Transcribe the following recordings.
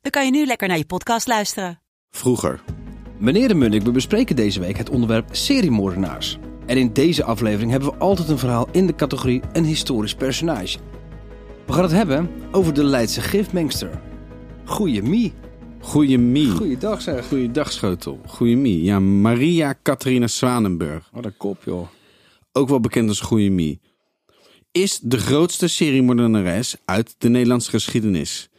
dan kan je nu lekker naar je podcast luisteren. Vroeger. Meneer de Munnik, we bespreken deze week het onderwerp seriemoordenaars. En in deze aflevering hebben we altijd een verhaal in de categorie een historisch personage. We gaan het hebben over de Leidse gifmengster. Goeie Mie. Goeie Mie. Goeiedag zeg. Goeiedag, Schotel. Goeie Mie. Ja, Maria Catharina Zwanenburg. Wat een kop joh. Ook wel bekend als Goeie Mie. Is de grootste seriemoordenares uit de Nederlandse geschiedenis.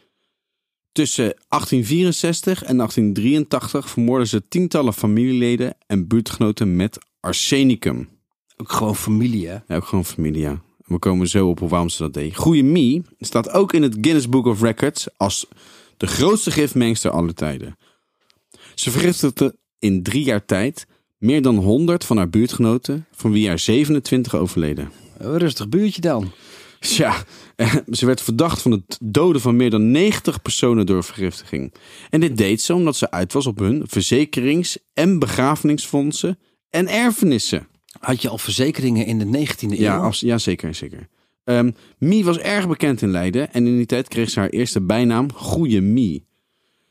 Tussen 1864 en 1883 vermoordden ze tientallen familieleden en buurtgenoten met arsenicum. Ook gewoon familie hè. Ja, ook gewoon familie, ja. We komen zo op waarom ze dat deed. Goeie Mie staat ook in het Guinness Book of Records als de grootste gifmengster aller tijden. Ze vergiftigde in drie jaar tijd meer dan 100 van haar buurtgenoten, van wie er 27 overleden. Een rustig buurtje dan. Ja, eh, ze werd verdacht van het doden van meer dan 90 personen door vergiftiging. En dit deed ze omdat ze uit was op hun verzekerings- en begrafenisfondsen en erfenissen. Had je al verzekeringen in de 19e eeuw? Ja, als, ja zeker, zeker. Ehm, Mie was erg bekend in Leiden en in die tijd kreeg ze haar eerste bijnaam Goeie Mie.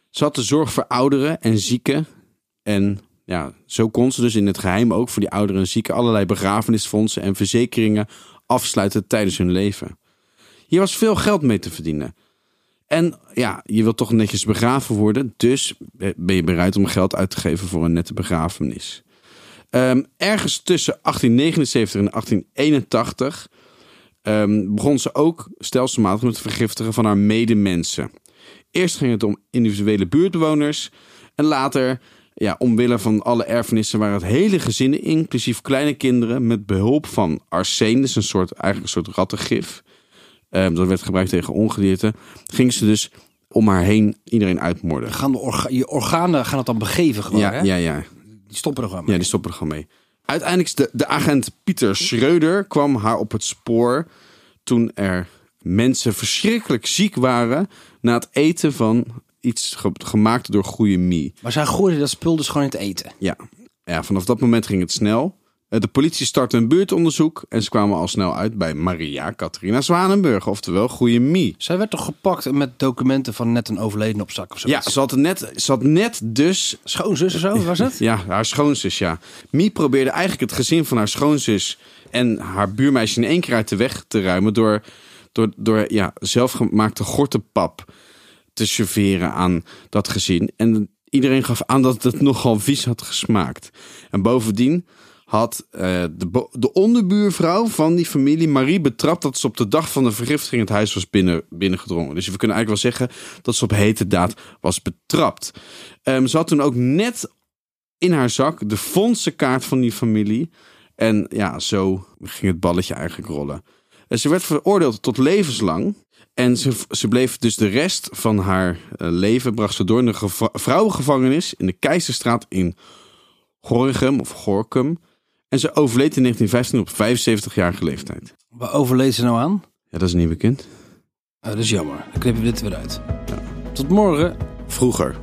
Ze had de zorg voor ouderen en zieken en ja, zo kon ze dus in het geheim ook voor die ouderen en zieken allerlei begrafenisfondsen en verzekeringen afsluiten tijdens hun leven. Hier was veel geld mee te verdienen. En ja, je wilt toch netjes begraven worden, dus ben je bereid om geld uit te geven voor een nette begrafenis. Ehm, ergens tussen 1879 en 1881 ehm, begon ze ook stelselmatig met het vergiftigen van haar medemensen. Eerst ging het om individuele buurtbewoners en later, ja, omwille van alle erfenissen, waren het hele gezinnen, inclusief kleine kinderen, met behulp van arsen, dus een soort, eigenlijk een soort rattengif. Ehm, dat werd gebruikt tegen ongedierte. Ging ze dus om haar heen iedereen uitmoorden. Gaan de orga- je organen gaan het dan begeven gewoon Ja, hè? ja, ja. Die stoppen er gewoon Ja, mee. die stoppen er gewoon mee. Uiteindelijk de, de agent Pieter Schreuder kwam haar op het spoor toen er mensen verschrikkelijk ziek waren na het eten van iets ge- gemaakt door goede mie. Maar zij gooiden dat spul dus gewoon in het eten. Ja. ja, vanaf dat moment ging het snel. Eh, De politie startte een buurtonderzoek en ze kwamen al snel uit bij Maria Catharina Zwanenburg, oftewel goede mie. Zij werd toch gepakt met documenten van net een overleden op zak of zo? Ja, ze had, net, ze had net dus Schoonzus of zo, was het? Ja, haar schoonzus, ja. Mie probeerde eigenlijk het gezin van haar schoonzus en haar buurmeisje in één keer uit de weg te ruimen door, door, door ja, zelfgemaakte gortenpap te aan dat gezin. En iedereen gaf aan dat het nogal vies had gesmaakt. En bovendien had eh, de, de onderbuurvrouw van die familie, Marie, betrapt dat ze op de dag van de vergiftiging het huis was binnen, binnengedrongen. Dus we kunnen eigenlijk wel zeggen dat ze op hete daad was betrapt. Ehm, ze had toen ook net in haar zak de fondsenkaart van die familie. En ja, zo ging het balletje eigenlijk rollen. En ze werd veroordeeld tot levenslang. En ze, ze bleef dus de rest van haar eh, leven, bracht ze door in de geva- vrouwengevangenis in de Keizerstraat in Gorinchem of Gorkum. En ze overleed in 1915 op 75-jarige leeftijd. Waar overleed ze nou aan? Ja, dat is niet bekend. Oh, dat is jammer. Dan knippen we dit weer uit. Tot morgen. Vroeger.